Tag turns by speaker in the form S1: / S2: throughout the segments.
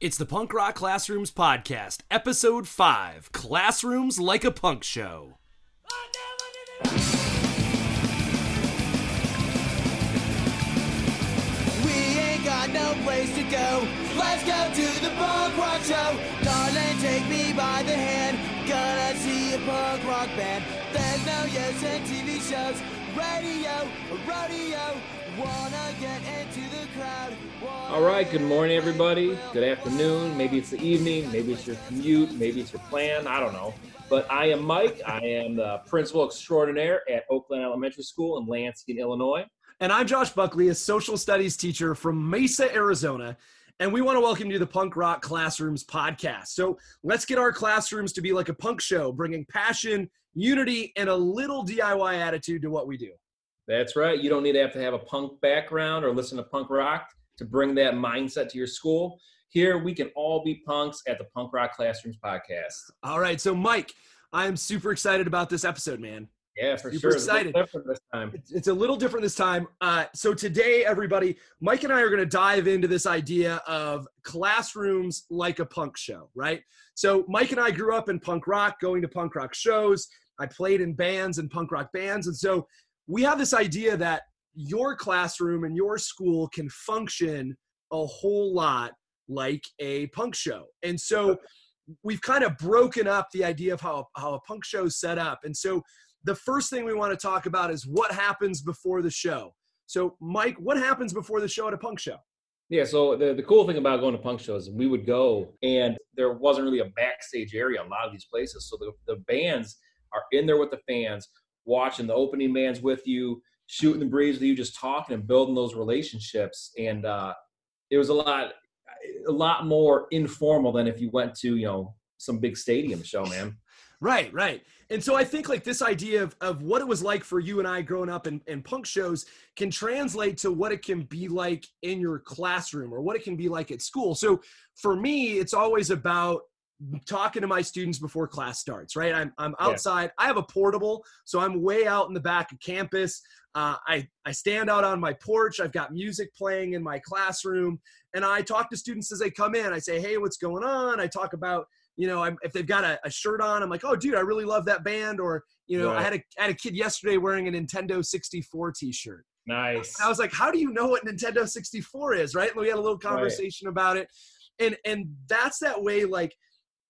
S1: It's the Punk Rock Classrooms Podcast, Episode 5 Classrooms Like a Punk Show.
S2: We ain't got no place to go. Let's go to the punk rock show. Darling, take me by the hand. Gonna see a punk rock band. There's no use in TV shows, radio, rodeo. Wanna get into the crowd.
S3: All right, good morning, everybody. Good afternoon. Maybe it's the evening. Maybe it's your commute. Maybe it's your plan. I don't know. But I am Mike. I am the principal extraordinaire at Oakland Elementary School in Lansing, Illinois.
S1: And I'm Josh Buckley, a social studies teacher from Mesa, Arizona. And we want to welcome you to the Punk Rock Classrooms Podcast. So let's get our classrooms to be like a punk show, bringing passion, unity, and a little DIY attitude to what we do.
S3: That's right. You don't need to have to have a punk background or listen to punk rock to bring that mindset to your school. Here, we can all be punks at the Punk Rock Classrooms podcast.
S1: All right. So, Mike, I'm super excited about this episode, man.
S3: Yeah, for
S1: Super
S3: sure. It's a little
S1: excited.
S3: different this time.
S1: It's, it's a little different this time. Uh, so today, everybody, Mike and I are going to dive into this idea of classrooms like a punk show, right? So Mike and I grew up in punk rock, going to punk rock shows. I played in bands and punk rock bands, and so we have this idea that your classroom and your school can function a whole lot like a punk show, and so we've kind of broken up the idea of how how a punk show is set up, and so the first thing we want to talk about is what happens before the show. So, Mike, what happens before the show at a punk show?
S3: Yeah, so the, the cool thing about going to punk shows, we would go and there wasn't really a backstage area in a lot of these places. So the, the bands are in there with the fans, watching the opening bands with you, shooting the breeze with you, just talking and building those relationships. And uh, it was a lot, a lot more informal than if you went to, you know, some big stadium show, man.
S1: Right, right. And so I think like this idea of, of what it was like for you and I growing up in, in punk shows can translate to what it can be like in your classroom or what it can be like at school. So for me, it's always about talking to my students before class starts, right? I'm, I'm
S3: Yeah.
S1: outside. I have a portable, so I'm way out in the back of campus. Uh, I, I stand out on my porch. I've got music playing in my classroom, and I talk to students as they come in. I say, hey, what's going on? I talk about you know, I'm, if they've got a, a shirt on, I'm like, oh, dude, I really love that band. Or, you know, I had a, I had a kid yesterday wearing a Nintendo 64 T-shirt.
S3: Nice.
S1: I was like, how do you know what Nintendo 64 is, right? And we had a little conversation about it, and and that's that way. Like,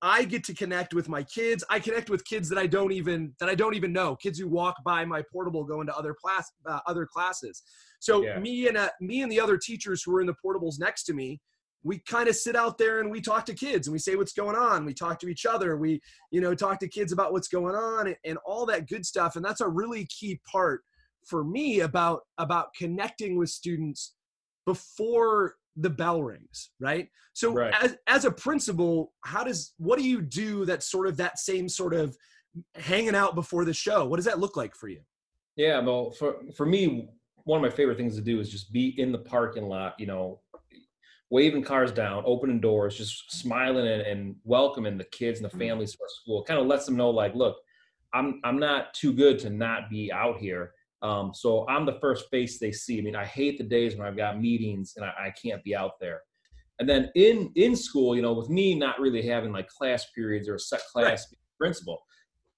S1: I get to connect with my kids. I connect with kids that I don't even that I don't even know. Kids who walk by my portable going to other class uh, other classes. So
S3: Yeah.
S1: me and uh, me and the other teachers who are in the portables next to me, we kind of sit out there and we talk to kids and we say what's going on. We talk to each other. We you know talk to kids about what's going on and, and all that good stuff. And that's a really key part for me about about connecting with students before the bell rings right so
S3: Right.
S1: as as a principal how does what do you do that's sort of that same sort of hanging out before the show what does that look like for you
S3: Yeah, well, for for me, one of my favorite things to do is just be in the parking lot, you know, waving cars down, opening doors, just smiling and, and welcoming the kids and the
S1: Mhm.
S3: families to our school. Kind of lets them know, like, look, I'm I'm not too good to not be out here. Um, so I'm the first face they see. I mean, I hate the days when I've got meetings and I, I can't be out there. And then in in school, you know, with me not really having like class periods or a set class principal,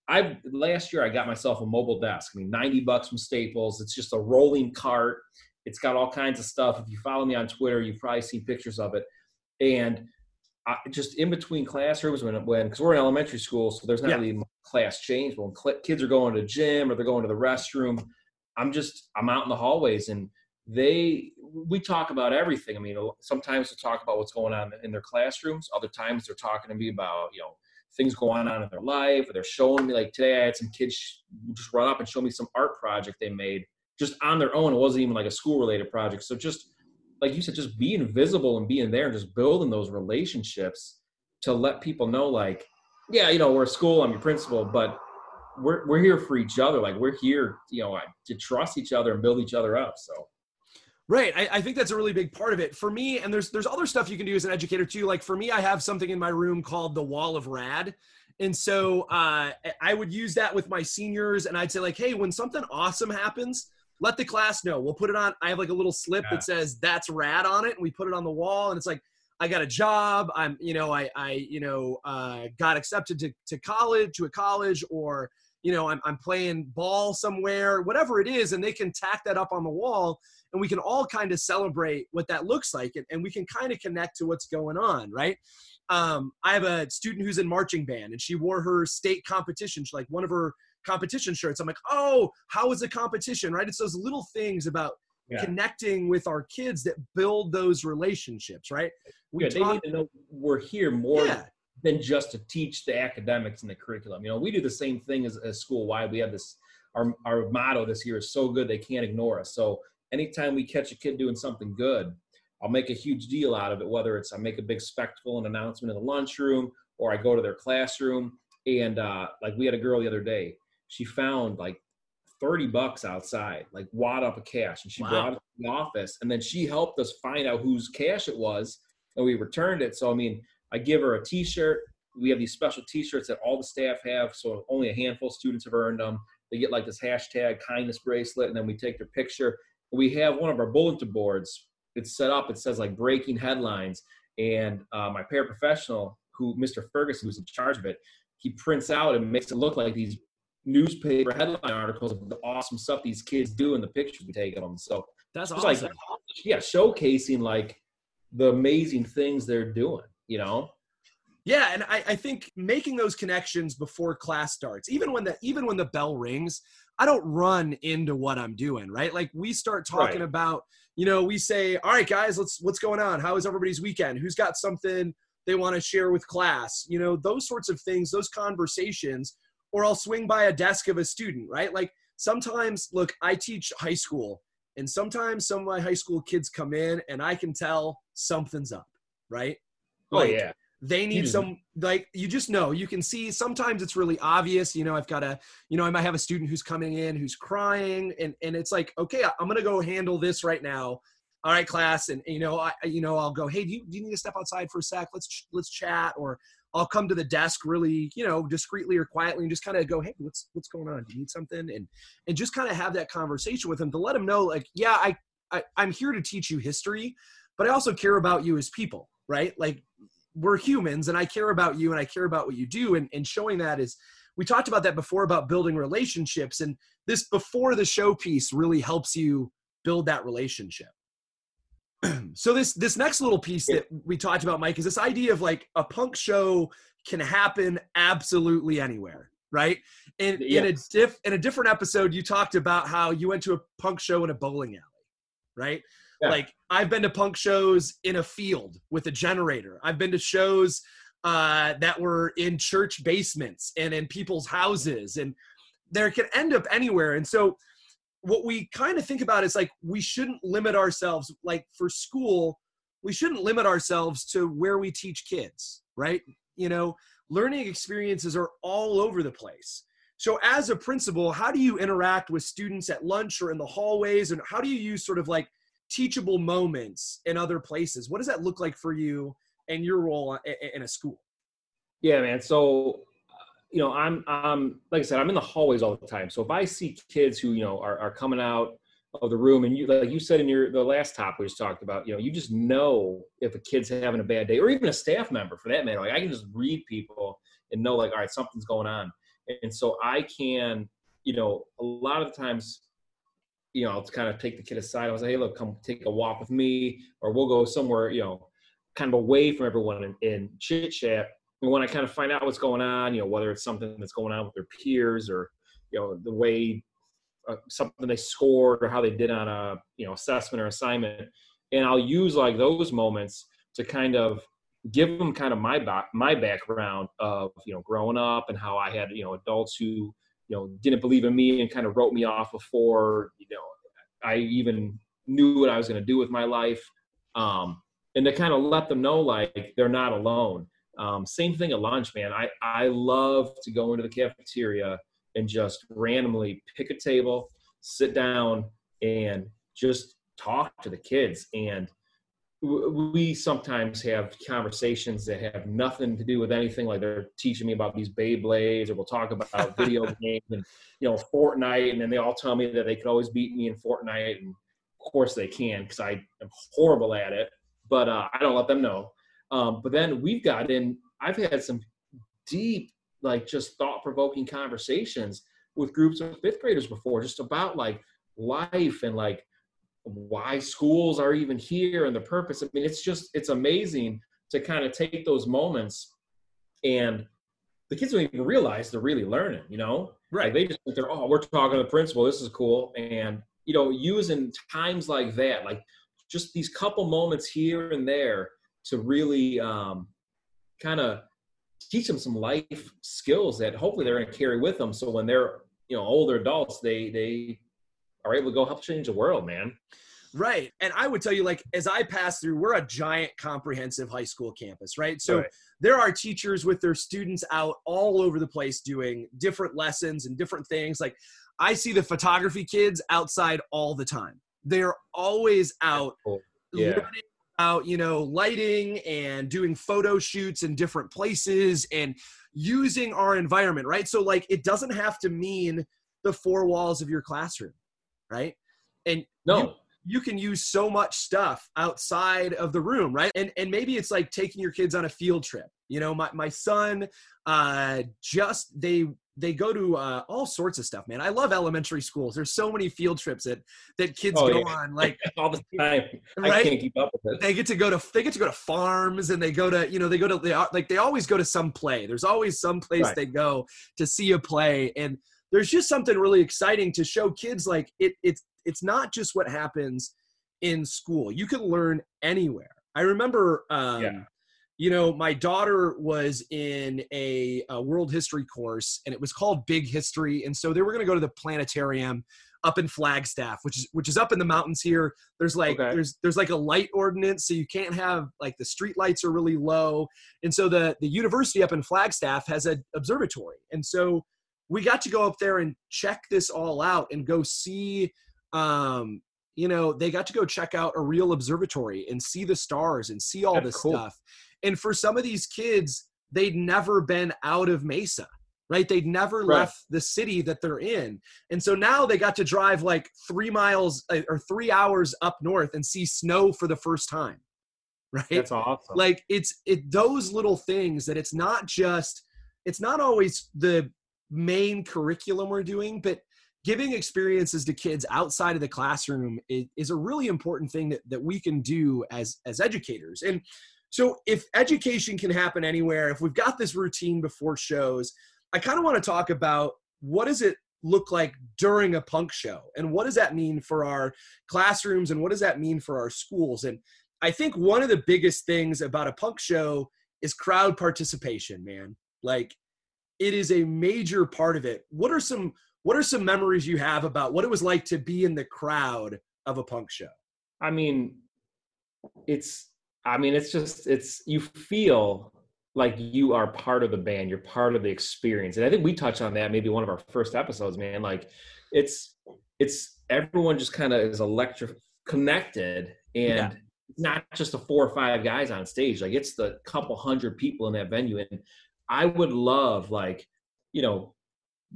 S3: I last year I got myself a mobile desk. I mean, 90 bucks from Staples. It's just a rolling cart. It's got all kinds of stuff. If you follow me on Twitter, you've probably seen pictures of it. And I, just in between classrooms, when when because we're in elementary school, so there's not
S1: Yeah.
S3: really class change. When cl- kids are going to the gym or they're going to the restroom, I'm just I'm out in the hallways and they we talk about everything. I mean, sometimes they talk about what's going on in their classrooms. Other times they're talking to me about you know things going on in their life. Or they're showing me like today I had some kids just run up and show me some art project they made just on their own. It wasn't even like a school related project. So just like you said, just being visible and being there and just building those relationships to let people know like, yeah, you know, we're a school, I'm your principal, but we're we're here for each other. Like we're here, you know, to trust each other and build each other up. So
S1: Right. I, I think that's a really big part of it for me. And there's there's other stuff you can do as an educator too. Like for me, I have something in my room called the Wall of Rad, and so uh, I would use that with my seniors, and I'd say like, hey, when something awesome happens, let the class know. We'll put it on. I have like a little slip
S3: Yeah.
S1: that says "That's rad" on it, and we put it on the wall, and it's like I got a job. I'm, you know, I, I, you know, uh, got accepted to, to college, to a college, or, you know, I'm, I'm playing ball somewhere, whatever it is. And they can tack that up on the wall and we can all kind of celebrate what that looks like. And, and we can kind of connect to what's going on, right? Um, I have a student who's in marching band and she wore her state competition, like one of her competition shirts. I'm like, oh, how was the competition, right? It's those little things about yeah. connecting with our kids that build those relationships, right?
S3: We yeah, talk- they need to know we're here more yeah. Than just to teach the academics and the curriculum. You know, we do the same thing as, as school wide. We have this our our motto this year is so good they can't ignore us. So anytime we catch a kid doing something good, I'll make a huge deal out of it. Whether it's I make a big spectacle and announcement in the lunchroom, or I go to their classroom. And uh, like we had a girl the other day, she found like 30 bucks outside, like wad up of cash. And she wow. brought it to the office. And then she helped us find out whose cash it was. And we returned it. So, I mean, I give her a t shirt. We have these special t shirts that all the staff have. So only a handful of students have earned them. They get like this hashtag kindness bracelet. And then we take their picture. We have one of our bulletin boards. It's set up. It says like breaking headlines. And uh, my paraprofessional, who Mr. Ferguson, who's in charge of it, he prints out and makes it look like these newspaper headline articles of the awesome stuff these kids do and the pictures we take of them. So
S1: that's awesome.
S3: like yeah, showcasing like the amazing things they're doing, you know?
S1: Yeah, and I, I think making those connections before class starts, even when the even when the bell rings, I don't run into what I'm doing, right? Like we start talking right. about, you know, we say, all right, guys, let's what's going on? How is everybody's weekend? Who's got something they want to share with class? You know, those sorts of things, those conversations or I'll swing by a desk of a student, right? Like sometimes, look, I teach high school, and sometimes some of my high school kids come in and I can tell something's up, right?
S3: Oh, like, oh, yeah.
S1: They need some, like, you just know. You can see sometimes it's really obvious. You know, I've got a, you know, I might have a student who's coming in who's crying, and, and it's like, okay, I'm going to go handle this right now all right class and you know i you know i'll go hey do you, do you need to step outside for a sec let's let's chat or I'll come to the desk really, you know, discreetly or quietly and just kind of go, hey, what's what's going on? Do you need something? And and just kind of have that conversation with them to let them know, like, yeah, I, I I'm here to teach you history, but I also care about you as people, right? Like we're humans and I care about you and I care about what you do. And, and showing that is we talked about that before about building relationships. And this before the show piece really helps you build that relationship. so this this next little piece that we talked about mike is this idea of like a punk show can happen absolutely anywhere right and yes. in a diff in a different episode you talked about how you went to a punk show in a bowling alley right yeah. like i've been to punk shows in a field with a generator. I've been to shows uh, that were in church basements and in people's houses and there can end up anywhere. And so what we kind of think about is like we shouldn't limit ourselves like for school we shouldn't limit ourselves to where we teach kids right? You know learning experiences are all over the place. So as a principal how do you interact with students at lunch or in the hallways and how do you use sort of like teachable moments in other places what does that look like for you and your role in a school
S3: yeah man so you know, I'm, I'm, like I said, I'm in the hallways all the time. So if I see kids who, you know, are, are coming out of the room and you, like you said in your, the last topic we just talked about, you know, you just know if a kid's having a bad day or even a staff member for that matter. Like I can just read people and know like, all right, something's going on. And so I can, you know, a lot of the times, you know, I'll kind of take the kid aside. I was like, hey, look, come take a walk with me, or we'll go somewhere, you know, kind of away from everyone and, chit chat and when I kind of find out what's going on, you know, whether it's something that's going on with their peers or, you know, the way uh, something they scored or how they did on a, you know, assessment or assignment. And I'll use like those moments to kind of give them kind of my my background of, you know, growing up and how I had, you know, adults who, you know, didn't believe in me and kind of wrote me off before, you know, I even knew what I was going to do with my life. Um, and to kind of let them know like they're not alone um, same thing at lunch, man. I, I love to go into the cafeteria and just randomly pick a table, sit down, and just talk to the kids. And we sometimes have conversations that have nothing to do with anything. Like they're teaching me about these Beyblades, or we'll talk about video games and you know Fortnite, and then they all tell me that they could always beat me in Fortnite, and of course they can because I am horrible at it. But uh, I don't let them know. Um, but then we've got in. I've had some deep, like just thought provoking conversations with groups of fifth graders before, just about like life and like why schools are even here and the purpose. I mean, it's just it's amazing to kind of take those moments and the kids don't even realize they're really learning, you know?
S1: Right.
S3: Like they just think they're, oh, we're talking to the principal. This is cool. And, you know, using times like that, like just these couple moments here and there to really um, kind of teach them some life skills that hopefully they're going to carry with them. So when they're, you know, older adults, they, they are able to go help change the world, man.
S1: Right. And I would tell you, like, as I pass through, we're a giant comprehensive high school campus, right? So
S3: Right.
S1: there are teachers with their students out all over the place doing different lessons and different things. Like, I see the photography kids outside all the time. They're always out
S3: Cool. Yeah.
S1: learning about, you know, lighting and doing photo shoots in different places and using our environment, right? So, like, it doesn't have to mean the four walls of your classroom, right? And
S3: No.
S1: you can use so much stuff outside of the room right and and maybe it's like taking your kids on a field trip you know my, my son uh just they they go to uh, all sorts of stuff man i love elementary schools there's so many field trips that that kids
S3: Oh,
S1: go
S3: yeah.
S1: on like
S3: all the time.
S1: Right?
S3: I can't keep up with it.
S1: they get to go to they get to go to farms and they go to you know they go to they like they always go to some play there's always some place
S3: Right.
S1: they go to see a play and there's just something really exciting to show kids like it it's it's not just what happens in school you can learn anywhere i remember um
S3: Yeah.
S1: you know my daughter was in a, a world history course and it was called big history and so they were going to go to the planetarium up in flagstaff which is which is up in the mountains here there's like
S3: Okay.
S1: there's there's like a light ordinance so you can't have like the street lights are really low and so the the university up in flagstaff has an observatory and so we got to go up there and check this all out and go see um you know they got to go check out a real observatory and see the stars and see all
S3: That's
S1: this
S3: cool.
S1: stuff and for some of these kids they'd never been out of mesa right they'd never
S3: Right.
S1: left the city that they're in and so now they got to drive like three miles uh, or three hours up north and see snow for the first time right
S3: That's awesome.
S1: like it's it those little things that it's not just it's not always the main curriculum we're doing but giving experiences to kids outside of the classroom is, is a really important thing that, that we can do as as educators. And so if education can happen anywhere if we've got this routine before shows i kind of want to talk about what does it look like during a punk show? And what does that mean for our classrooms and what does that mean for our schools? And I think one of the biggest things about a punk show is crowd participation, man. Like it is a major part of it. What are some what are some memories you have about what it was like to be in the crowd of a punk show?
S3: I mean, it's I mean, it's just it's you feel like you are part of the band, you're part of the experience. And I think we touched on that maybe one of our first episodes, man. Like it's it's everyone just kind of is electric connected and
S1: Yeah.
S3: not just the four or five guys on stage, like it's the couple hundred people in that venue. And I would love like, you know,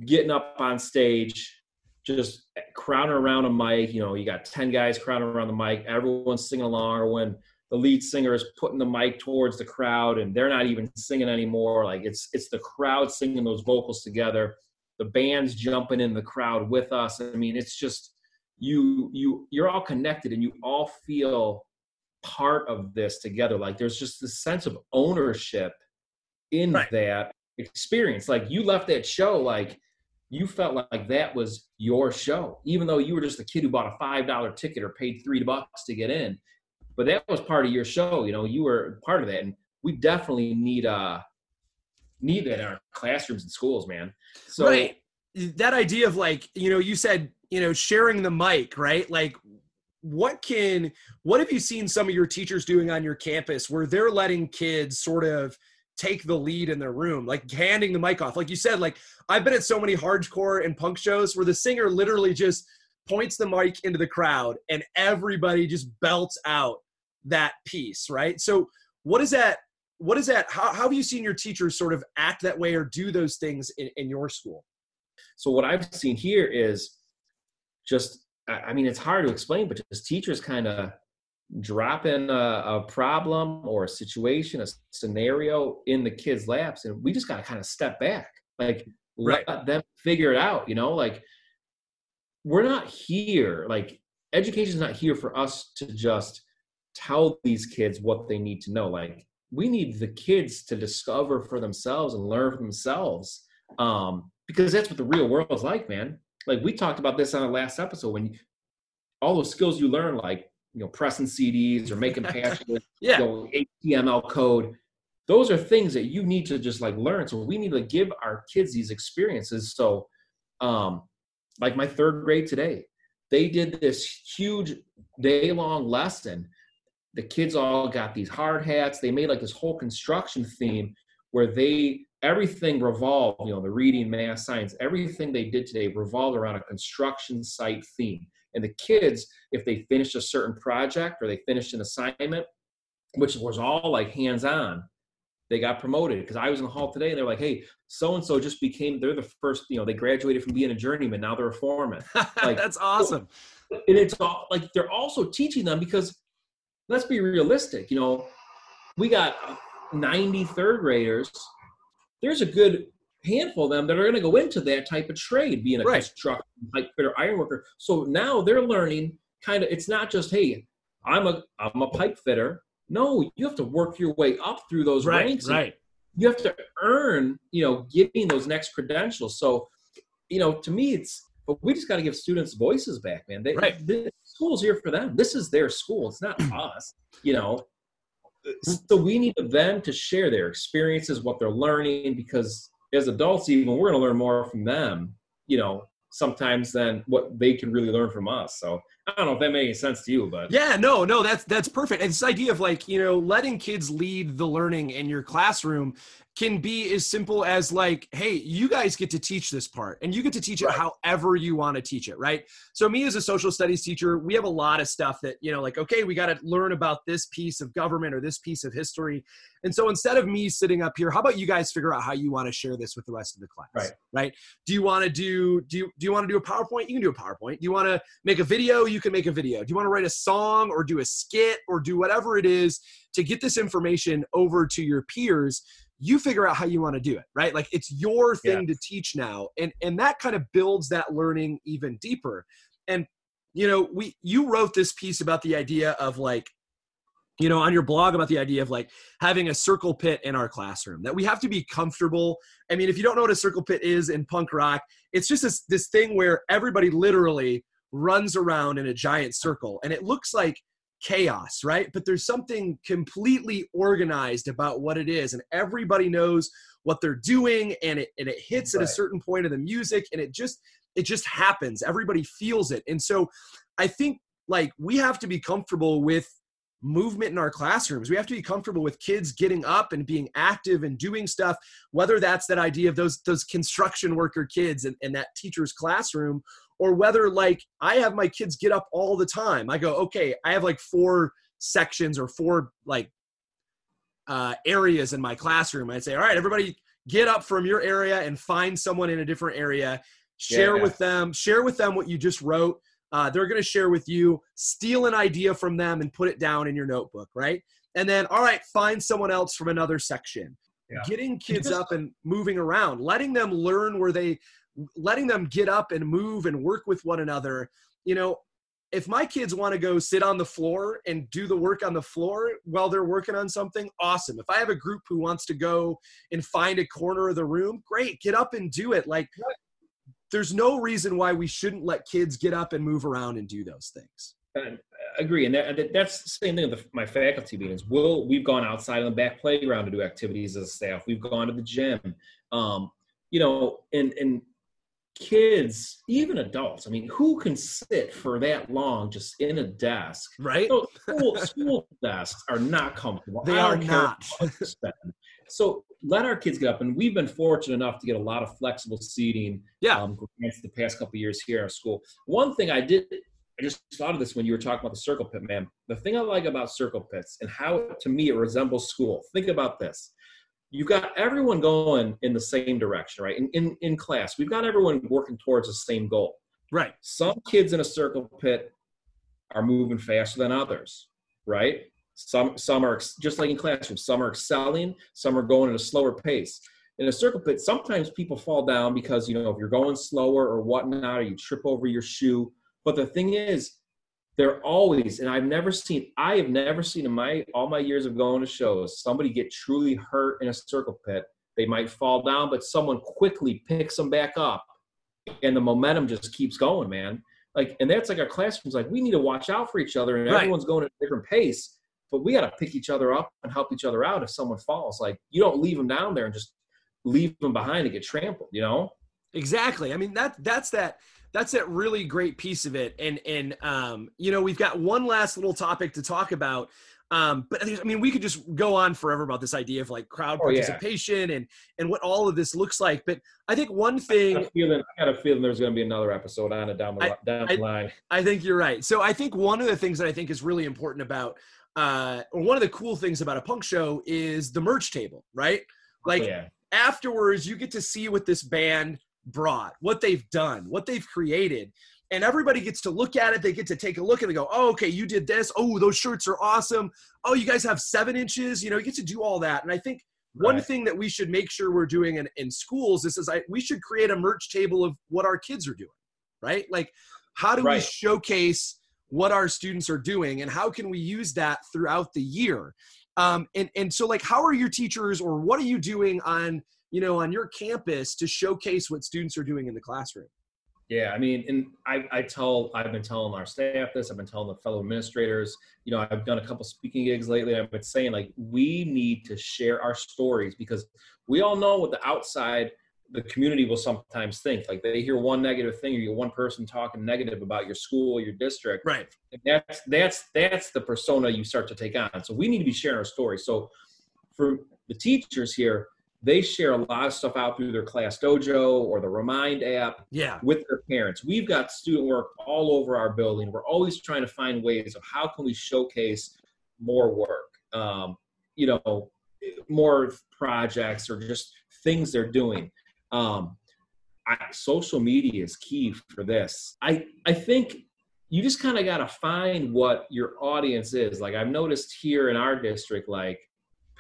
S3: getting up on stage, just crowding around a mic. You know, you got 10 guys crowding around the mic, everyone's singing along, or when the lead singer is putting the mic towards the crowd and they're not even singing anymore. Like it's it's the crowd singing those vocals together, the band's jumping in the crowd with us. I mean, it's just you you you're all connected and you all feel part of this together. Like there's just this sense of ownership in
S1: Right.
S3: that experience. Like you left that show like you felt like that was your show, even though you were just a kid who bought a five dollar ticket or paid three bucks to get in. But that was part of your show. You know, you were part of that, and we definitely need uh need that in our classrooms and schools, man. So
S1: right. That idea of like, you know, you said, you know, sharing the mic, right? Like what can what have you seen some of your teachers doing on your campus where they're letting kids sort of take the lead in their room, like handing the mic off? Like you said, like I've been at so many hardcore and punk shows where the singer literally just points the mic into the crowd and everybody just belts out that piece, right? So what is that? What is that? How, how have you seen your teachers sort of act that way or do those things in, in your school?
S3: So what I've seen here is just, I mean, it's hard to explain, but just teachers kind of drop in a, a problem or a situation, a scenario in the kids' laps, and we just got to kind of step back, like
S1: Right.
S3: let them figure it out. You know, like we're not here. Like education is not here for us to just tell these kids what they need to know. Like we need the kids to discover for themselves and learn for themselves, um, because that's what the real world is like, man. Like we talked about this on the last episode when all those skills you learn, like you know, pressing CDs or making patches,
S1: Yeah.
S3: you know, HTML code. Those are things that you need to just like learn. So we need to give our kids these experiences. So, um, like my third grade today, they did this huge day long lesson. The kids all got these hard hats. They made like this whole construction theme where they everything revolved, you know, the reading, math, science, everything they did today revolved around a construction site theme. And the kids, if they finished a certain project or they finished an assignment, which was all like hands on, they got promoted. Because I was in the hall today and they're like, hey, so and so just became, they're the first, you know, they graduated from being a journeyman. Now they're a foreman. Like-
S1: That's awesome.
S3: And it's all like they're also teaching them because let's be realistic, you know, we got 90 third graders. There's a good handful of them that are going to go into that type of trade, being a
S1: Right.
S3: construction pipe fitter, iron worker. So now they're learning kind of. It's not just hey, I'm a I'm a pipe fitter. No, you have to work your way up through those
S1: Right.
S3: ranks.
S1: Right.
S3: You have to earn, you know, getting those next credentials. So, you know, to me, it's but we just got to give students voices back, man. They,
S1: Right.
S3: The school's here for them. This is their school. It's not us. You know, so we need them to share their experiences, what they're learning, because as adults, even we're going to learn more from them. You know, sometimes than what they can really learn from us. So I don't know if that made any sense to you, but
S1: Yeah, no, no, that's that's perfect. And this idea of like, you know, letting kids lead the learning in your classroom can be as simple as like, hey, you guys get to teach this part and you get to teach it
S3: Right.
S1: however you want to teach it, right? So me as a social studies teacher, we have a lot of stuff that, you know, like, okay, we got to learn about this piece of government or this piece of history. And so instead of me sitting up here, how about you guys figure out how you want to share this with the rest of the class?
S3: Right.
S1: Right. Do you want to do do you do you want to do a PowerPoint? You can do a PowerPoint. Do you want to make a video? You can make a video. Do you want to write a song or do a skit or do whatever it is to get this information over to your peers? You figure out how you want to do it, right? Like it's your thing to teach now. And and that kind of builds that learning even deeper. And you know, we you wrote this piece about the idea of like you know on your blog about the idea of like having a circle pit in our classroom that we have to be comfortable i mean if you don't know what a circle pit is in punk rock it's just this this thing where everybody literally runs around in a giant circle and it looks like chaos right? But there's something completely organized about what it is and everybody knows what they're doing and it and it hits at a certain point of the music and it just it just happens. Everybody feels it. And so i think like we have to be comfortable with movement in our classrooms. We have to be comfortable with kids getting up and being active and doing stuff, whether that's that idea of those those construction worker kids in, in that teacher's classroom, or whether like I have my kids get up all the time. I go, okay, I have like four sections or four like uh, areas in my classroom. I'd say, all right, everybody get up from your area and find someone in a different area, share
S3: Yeah.
S1: with them, share with them what you just wrote. Uh, they're going to share with you, steal an idea from them and put it down in your notebook, right? And then, all right, find someone else from another section.
S3: Yeah.
S1: Getting kids up and moving around, letting them learn where they, letting them get up and move and work with one another. You know, if my kids want to go sit on the floor and do the work on the floor while they're working on something, awesome. If I have a group who wants to go and find a corner of the room, great, get up and do it. Like, there's no reason why we shouldn't let kids get up and move around and do those things.
S3: I agree, and that, that- that's the same thing with my faculty meetings. We'll we've gone outside on the back playground to do activities as a staff. We've gone to the gym, um, you know, and and kids, even adults. I mean, who can sit for that long just in a desk?
S1: Right?
S3: So school, school desks are not comfortable.
S1: They
S3: I
S1: are not.
S3: what you spend. So let our kids get up, and we've been fortunate enough to get a lot of flexible seating
S1: Yeah.
S3: um, grants the past couple years here at our school. One thing I did, I just thought of this when you were talking about the circle pit, man. The thing I like about circle pits and how, to me, it resembles school. Think about this. You've got everyone going in the same direction, right? In, in, in class, we've got everyone working towards the same goal.
S1: Right.
S3: Some kids in a circle pit are moving faster than others. right? Some some are just like in classrooms. Some are excelling. Some are going at a slower pace. In a circle pit, sometimes people fall down because you know if you're going slower or whatnot, or you trip over your shoe. But the thing is, they're always, and I've never seen, I have never seen in my all my years of going to shows, somebody get truly hurt in a circle pit. They might fall down, but someone quickly picks them back up, and the momentum just keeps going, man. Like, and that's like our classrooms. Like, we need to watch out for each other, and
S1: Right.
S3: everyone's going at a different pace. But we got to pick each other up and help each other out if someone falls. Like, you don't leave them down there and just leave them behind to get trampled. You know?
S1: Exactly. I mean that that's that that's that really great piece of it. And and um, you know, we've got one last little topic to talk about. Um, but I mean, we could just go on forever about this idea of like crowd
S3: Oh, yeah.
S1: participation and and what all of this looks like. But I think one
S3: I got
S1: thing
S3: a feeling, I got a feeling there's going to be another episode on it down the,
S1: I-
S3: down
S1: I-
S3: the line.
S1: I think you're right. So I think one of the things that I think is really important about, uh, or one of the cool things about a punk show is the merch table, right? Like
S3: yeah.
S1: afterwards, you get to see what this band brought, what they've done, what they've created. And everybody gets to look at it. They get to take a look and they go, oh, okay, you did this. Oh, those shirts are awesome. Oh, you guys have seven inches. You know, you get to do all that. And I think one thing that we should make sure we're doing in, in schools is, is I, we should create a merch table of what our kids are doing, right? Like, how do we showcase what our students are doing and how can we use that throughout the year? Um, and, and so like, how are your teachers or what are you doing on, you know, on your campus to showcase what students are doing in the classroom?
S3: Yeah, I mean, and I, I tell, I've been telling our staff this, I've been telling the fellow administrators, you know, I've done a couple speaking gigs lately. and I've been saying like, we need to share our stories because we all know what the outside, the community will sometimes think. Like they hear one negative thing or you get one person talking negative about your school, your district.
S1: Right.
S3: And that's that's that's the persona you start to take on. So we need to be sharing our stories. So for the teachers here, they share a lot of stuff out through their class dojo or the Remind app
S1: Yeah.
S3: with their parents. We've got student work all over our building. We're always trying to find ways of how can we showcase more work, um, you know, more projects or just things they're doing. Um, I, social media is key for this. I I think you just kind of got to find what your audience is. Like I've noticed here in our district, like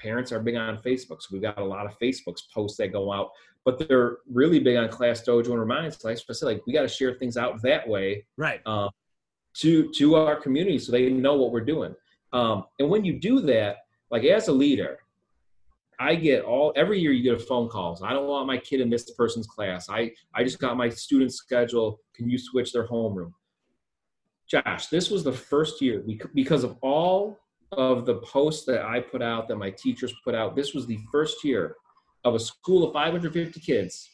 S3: parents are big on Facebook, so we've got a lot of Facebook's posts that go out but they're really big on class dojo and reminds like I said, like we got to share things out that way
S1: Right.
S3: um, to to our community so they know what we're doing. Um, and when you do that like as a leader i get all every year you get a phone calls i don't want my kid in this person's class. I i just got my student schedule can you switch their homeroom? Josh this was the first year bec- because of all of the posts that i put out that my teachers put out this was the first year of a school of 550 kids,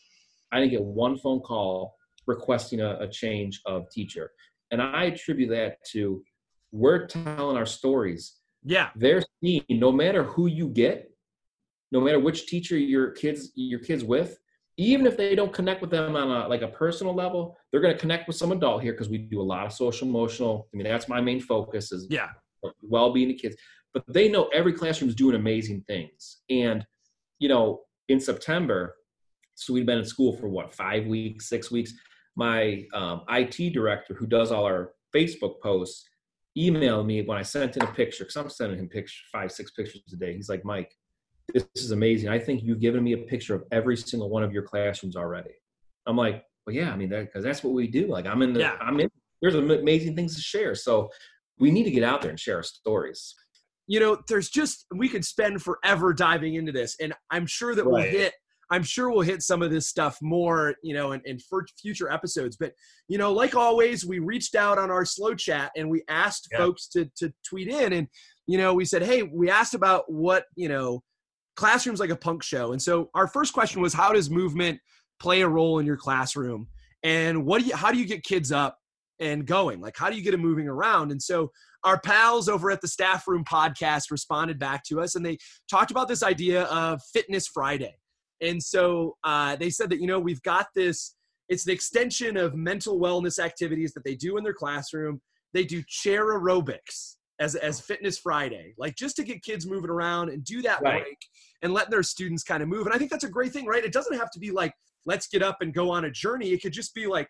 S3: I didn't get one phone call requesting a, a change of teacher. And I attribute that to we're telling our stories.
S1: Yeah.
S3: They're seeing no matter who you get, no matter which teacher your kids your kids with, even if they don't connect with them on a like a personal level, they're going to connect with some adult here because we do a lot of social emotional. I mean, that's my main focus is
S1: Yeah.
S3: Well-being of kids but they know every classroom is doing amazing things. And you know in september so we've been in school for what five weeks six weeks my um, it director who does all our facebook posts emailed me when i sent in a picture because i'm sending him picture five six pictures a day. He's like mike this is amazing. I think you've given me a picture of every single one of your classrooms already. I'm like well yeah i mean because that's what we do. Like i'm in the
S1: Yeah.
S3: i'm in there's amazing things to share. So we need to get out there and share our stories
S1: you know, there's just we could spend forever diving into this, and I'm sure that we'll hit. I'm sure we'll hit some of this stuff more, you know, in, in for future episodes. But you know, like always, we reached out on our slow chat and we asked
S3: Yeah.
S1: folks to to tweet in, and you know, we said, hey, we asked about what you know, classrooms like a punk show, and so our first question was, how does movement play a role in your classroom, and what do you, how do you get kids up and going? Like, how do you get them moving around? And so our pals over at the staff room podcast responded back to us and they talked about this idea of fitness friday and so uh, they said that you know we've got this it's an extension of mental wellness activities that they do in their classroom they do chair aerobics as, as fitness friday like just to get kids moving around and do that
S3: Right.
S1: break and let their students kind of move and i think that's a great thing right it doesn't have to be like let's get up and go on a journey it could just be like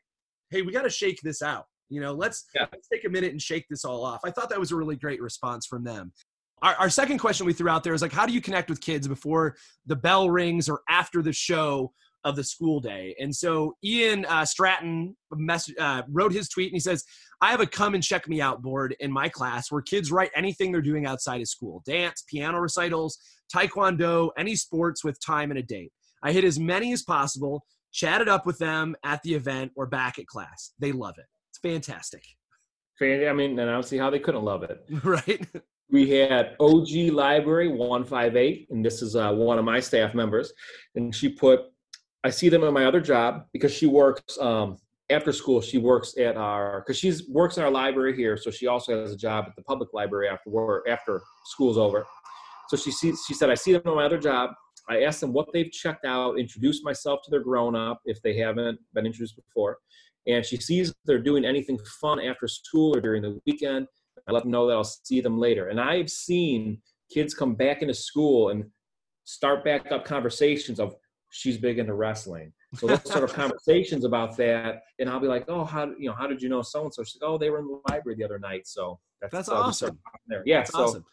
S1: hey we got to shake this out You know, let's,
S3: Yeah.
S1: let's take a minute and shake this all off. I thought that was a really great response from them. Our, our second question we threw out there is like, how do you connect with kids before the bell rings or after the show of the school day? And so Ian uh, Stratton mess, uh, wrote his tweet and he says, I have a come and check me out board in my class where kids write anything they're doing outside of school dance, piano recitals, taekwondo, any sports with time and a date. I hit as many as possible, chatted up with them at the event or back at class. They love it. Fantastic,
S3: I mean, and I don't see how they couldn't love it.
S1: right?
S3: We had OG Library 158, and this is uh, one of my staff members. And she put, I see them at my other job because she works um, after school. She works at our, because she's works in our library here, so she also has a job at the public library after work, after school's over. So she sees, she said, I see them at my other job. I asked them what they've checked out, introduce myself to their grown up if they haven't been introduced before. And she sees they're doing anything fun after school or during the weekend. I let them know that I'll see them later. And I've seen kids come back into school and start back up conversations of she's big into wrestling. So those sort of conversations about that, and I'll be like, oh, how you know, how did you know so and so? She's like, oh, they were in the library the other night. So that's,
S1: That's
S3: I'll just start
S1: awesome.
S3: There. Yeah.
S1: That's
S3: so
S1: awesome.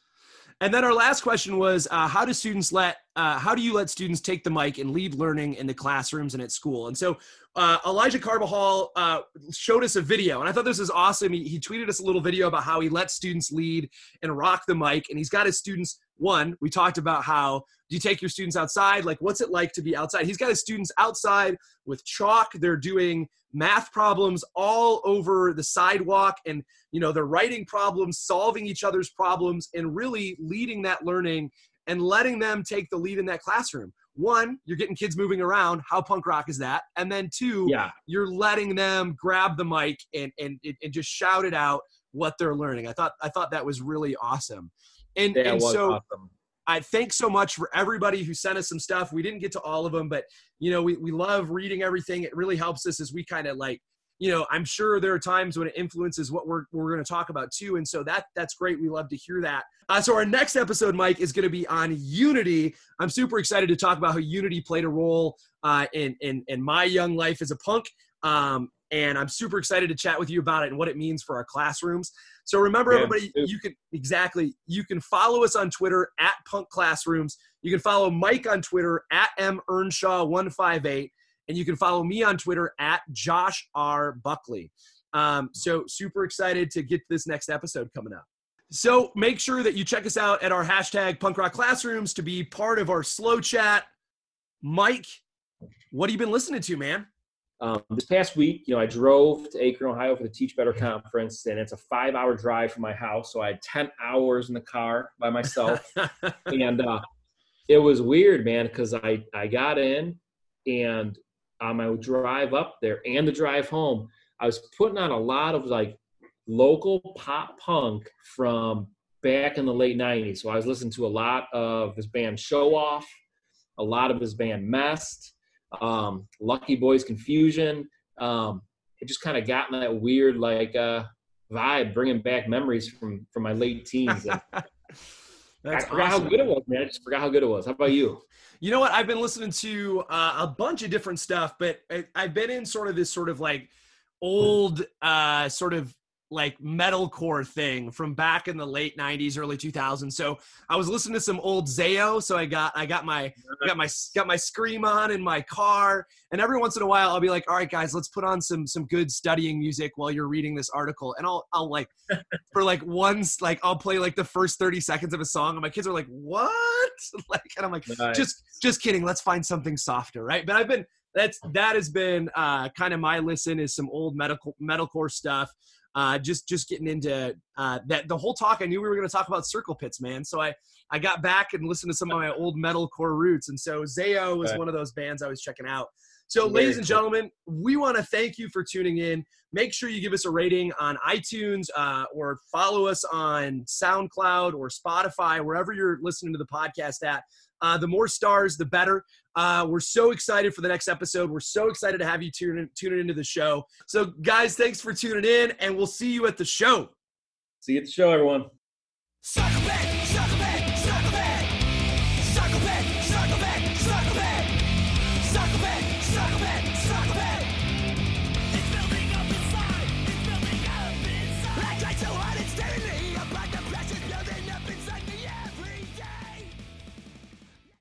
S1: And then our last question was, uh, how do students let, uh, how do you let students take the mic and lead learning in the classrooms and at school? And so uh, Elijah Carbajal uh, showed us a video, and I thought this was awesome. He, he tweeted us a little video about how he lets students lead and rock the mic, and he's got his students. One, we talked about how do you take your students outside? Like, what's it like to be outside? He's got his students outside with chalk. They're doing math problems all over the sidewalk, and you know they're writing problems, solving each other's problems, and really leading that learning and letting them take the lead in that classroom. One, you're getting kids moving around. How punk rock is that? And then two,
S3: yeah,
S1: you're letting them grab the mic and and and just shout it out what they're learning. I thought I thought that was really awesome. And
S3: that
S1: and
S3: was
S1: so
S3: awesome.
S1: I thanks so much for everybody who sent us some stuff. We didn't get to all of them, but you know, we, we love reading everything. It really helps us as we kind of like, you know, I'm sure there are times when it influences what we're, we're going to talk about too. And so that that's great. We love to hear that. Uh, so our next episode, Mike, is going to be on Unity. I'm super excited to talk about how Unity played a role uh, in, in, in my young life as a punk. Um, and I'm super excited to chat with you about it and what it means for our classrooms. So remember,
S3: Yeah,
S1: everybody,
S3: too.
S1: you can exactly you can follow us on Twitter at Punk Classrooms. You can follow Mike on Twitter at M Earnshaw one five eight, and you can follow me on Twitter at Josh R Buckley. Um, so super excited to get this next episode coming up. So make sure that you check us out at our hashtag Punk Rock Classrooms to be part of our slow chat. Mike, what have you been listening to, man?
S3: Um, this past week, you know, I drove to Akron, Ohio for the Teach Better conference, and it's a five-hour drive from my house. So I had ten hours in the car by myself, and uh, it was weird, man, because I I got in, and on my drive up there and the drive home, I was putting on a lot of like local pop punk from back in the late '90s. So I was listening to a lot of this band Show Off, a lot of his band Mest um, Lucky Boys Confusion. Um, it just kind of got in that weird like uh, vibe, bringing back memories from from my late teens. I forgot
S1: awesome.
S3: how good it was, man. I just forgot how good it was. How about you?
S1: You know what? I've been listening to uh, a bunch of different stuff, but I, I've been in sort of this sort of like old, uh, sort of like metalcore thing from back in the late '90s, early 2000s. So I was listening to some old Zao. So I got I got my I got my got my scream on in my car, and every once in a while I'll be like, "All right, guys, let's put on some some good studying music while you're reading this article," and I'll I'll like for like once like I'll play like the first 30 seconds of a song, and my kids are like, "What?" Like, and I'm like
S3: Nice.
S1: just just kidding let's find something softer right but i've been that's that has been uh kind of my listen is some old medical metalcore stuff uh just just getting into uh that the whole talk i knew we were going to talk about circle pits man. So i i got back and listened to some of my old metalcore roots. And so Zao was
S3: Right.
S1: one of those bands i was checking out. So
S3: Very
S1: ladies and
S3: cool.
S1: gentlemen we want to thank you for tuning in. Make sure you give us a rating on itunes uh, or follow us on soundcloud or spotify wherever you're listening to the podcast at uh, the more stars, the better. Uh, we're so excited for the next episode. We're so excited to have you tune in, tune into the show. So, guys, thanks for tuning in, and we'll see you at the show.
S3: See you at the show, everyone.
S2: Suck a bitch,